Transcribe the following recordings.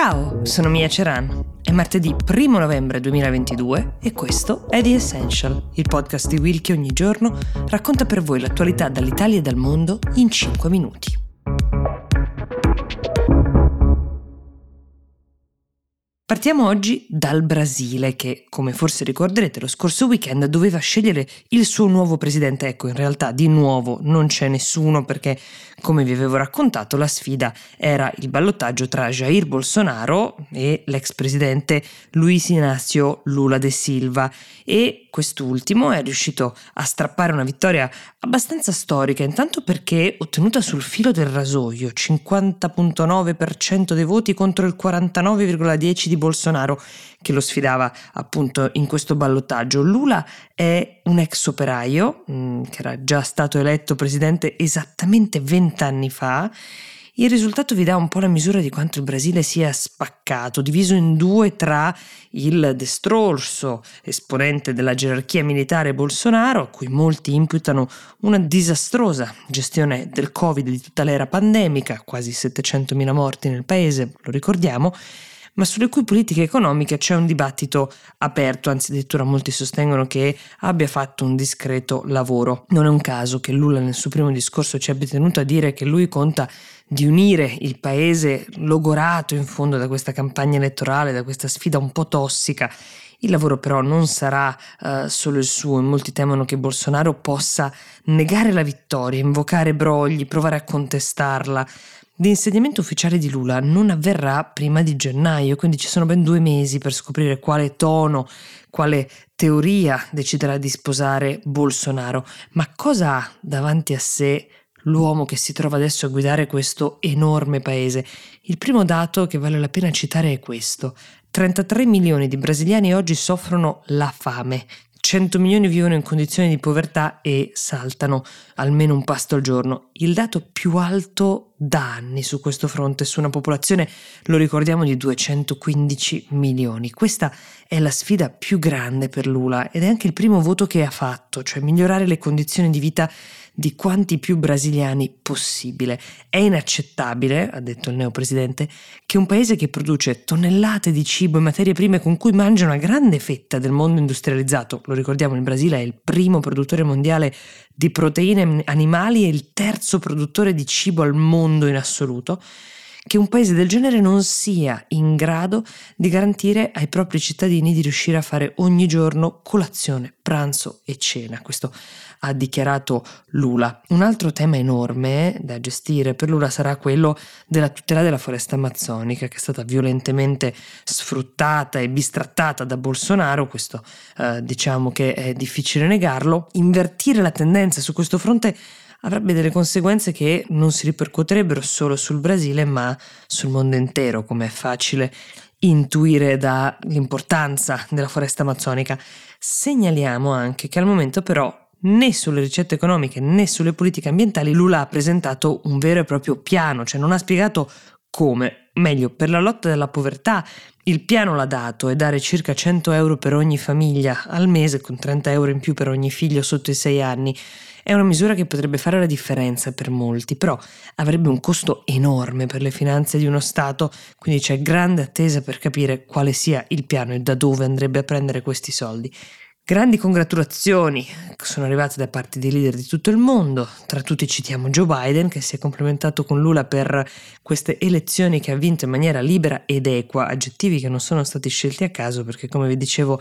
Ciao, sono Mia Ceran. È martedì 1 novembre 2022 e questo è The Essential, il podcast di Will che ogni giorno racconta per voi l'attualità dall'Italia e dal mondo in 5 minuti. Partiamo oggi dal Brasile che, come forse ricorderete, lo scorso weekend doveva scegliere il suo nuovo presidente. Ecco, in realtà di nuovo non c'è nessuno perché, come vi avevo raccontato, la sfida era il ballottaggio tra Jair Bolsonaro e l'ex presidente Luis Inácio Lula de Silva e quest'ultimo è riuscito a strappare una vittoria abbastanza storica, intanto perché ottenuta sul filo del rasoio, 50.9% dei voti contro il 49,10% di Bolsonaro che lo sfidava appunto in questo ballottaggio. Lula è un ex operaio mm, che era già stato eletto presidente esattamente vent'anni fa il risultato vi dà un po' la misura di quanto il Brasile sia spaccato, diviso in due tra il destrorso esponente della gerarchia militare Bolsonaro, a cui molti imputano una disastrosa gestione del Covid di tutta l'era pandemica, quasi 700.000 morti nel paese, lo ricordiamo, ma sulle cui politiche economiche c'è un dibattito aperto, anzi addirittura molti sostengono che abbia fatto un discreto lavoro. Non è un caso che Lula nel suo primo discorso ci abbia tenuto a dire che lui conta di unire il paese logorato in fondo da questa campagna elettorale, da questa sfida un po' tossica. Il lavoro però non sarà uh, solo il suo, molti temono che Bolsonaro possa negare la vittoria, invocare brogli, provare a contestarla. L'insediamento ufficiale di Lula non avverrà prima di gennaio, quindi ci sono ben due mesi per scoprire quale tono, quale teoria deciderà di sposare Bolsonaro. Ma cosa ha davanti a sé l'uomo che si trova adesso a guidare questo enorme paese? Il primo dato che vale la pena citare è questo. 33 milioni di brasiliani oggi soffrono la fame, 100 milioni vivono in condizioni di povertà e saltano almeno un pasto al giorno, il dato più alto da anni su questo fronte, su una popolazione, lo ricordiamo, di 215 milioni. Questa è la sfida più grande per Lula ed è anche il primo voto che ha fatto, cioè migliorare le condizioni di vita di quanti più brasiliani possibile. È inaccettabile, ha detto il neopresidente, che un paese che produce tonnellate di cibo e materie prime con cui mangia una grande fetta del mondo industrializzato, lo ricordiamo il Brasile è il primo produttore mondiale di proteine animali e il terzo produttore di cibo al mondo in assoluto, che un paese del genere non sia in grado di garantire ai propri cittadini di riuscire a fare ogni giorno colazione, pranzo e cena. Questo ha dichiarato Lula. Un altro tema enorme da gestire per Lula sarà quello della tutela della foresta amazzonica che è stata violentemente sfruttata e bistrattata da Bolsonaro, questo eh, diciamo che è difficile negarlo. Invertire la tendenza su questo fronte avrebbe delle conseguenze che non si ripercuoterebbero solo sul Brasile ma sul mondo intero, come è facile intuire dall'importanza della foresta amazzonica. Segnaliamo anche che al momento però né sulle ricette economiche né sulle politiche ambientali Lula ha presentato un vero e proprio piano, cioè non ha spiegato come. Meglio, per la lotta della povertà il piano l'ha dato è dare circa 100 euro per ogni famiglia al mese con 30 euro in più per ogni figlio sotto i 6 anni. È una misura che potrebbe fare la differenza per molti, però avrebbe un costo enorme per le finanze di uno Stato, quindi c'è grande attesa per capire quale sia il piano e da dove andrebbe a prendere questi soldi. Grandi congratulazioni sono arrivate da parte dei leader di tutto il mondo, tra tutti citiamo Joe Biden che si è complementato con Lula per queste elezioni che ha vinto in maniera libera ed equa, aggettivi che non sono stati scelti a caso perché come vi dicevo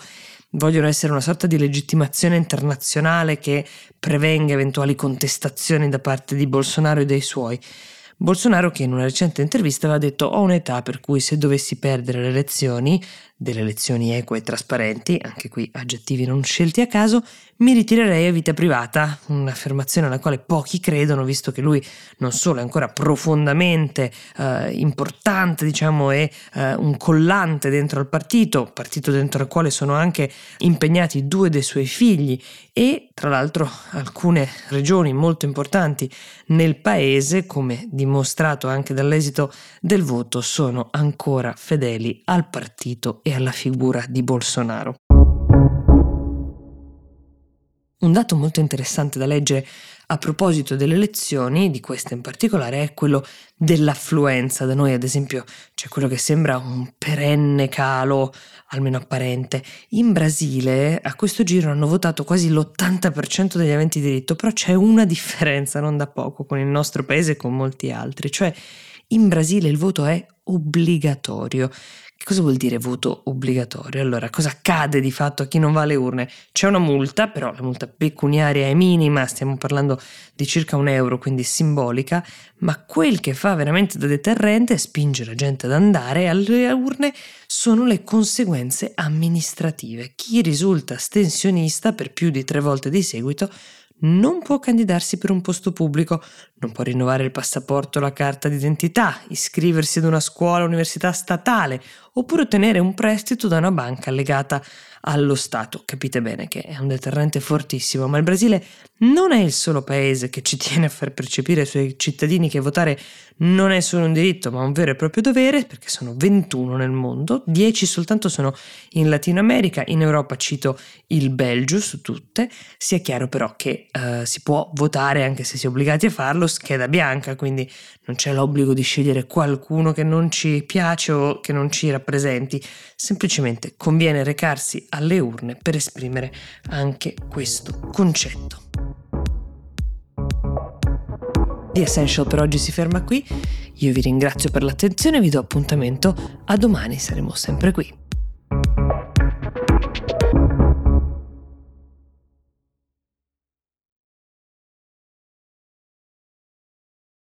vogliono essere una sorta di legittimazione internazionale che prevenga eventuali contestazioni da parte di Bolsonaro e dei suoi. Bolsonaro che in una recente intervista aveva detto ho un'età per cui se dovessi perdere le elezioni, delle elezioni eque e trasparenti, anche qui aggettivi non scelti a caso, mi ritirerei a vita privata, un'affermazione alla quale pochi credono, visto che lui non solo è ancora profondamente eh, importante, diciamo, e eh, un collante dentro al partito, partito dentro al quale sono anche impegnati due dei suoi figli e tra l'altro alcune regioni molto importanti nel paese, come dimostrato anche dall'esito del voto, sono ancora fedeli al partito e alla figura di Bolsonaro. Un dato molto interessante da leggere a proposito delle elezioni, di queste in particolare, è quello dell'affluenza. Da noi, ad esempio, c'è quello che sembra un perenne calo, almeno apparente. In Brasile, a questo giro hanno votato quasi l'80% degli aventi diritto, però c'è una differenza, non da poco, con il nostro paese e con molti altri, cioè in Brasile il voto è obbligatorio. Che cosa vuol dire voto obbligatorio? Allora, cosa accade di fatto a chi non va alle urne? C'è una multa, però la multa pecuniaria è minima, stiamo parlando di circa un euro, quindi simbolica, ma quel che fa veramente da deterrente e spinge la gente ad andare alle urne sono le conseguenze amministrative. Chi risulta astensionista per più di tre volte di seguito non può candidarsi per un posto pubblico, non può rinnovare il passaporto o la carta d'identità, iscriversi ad una scuola o università statale, oppure ottenere un prestito da una banca legata allo Stato. Capite bene che è un deterrente fortissimo, ma il Brasile non è il solo paese che ci tiene a far percepire ai suoi cittadini che votare non è solo un diritto, ma un vero e proprio dovere, perché sono 21 nel mondo, 10 soltanto sono in Latino America, in Europa cito il Belgio su tutte. Sia chiaro però che uh, si può votare anche se si è obbligati a farlo scheda bianca, quindi non c'è l'obbligo di scegliere qualcuno che non ci piace o che non ci rappresenti, semplicemente conviene recarsi alle urne per esprimere anche questo concetto. The Essential per oggi si ferma qui, io vi ringrazio per l'attenzione e vi do appuntamento a domani, saremo sempre qui.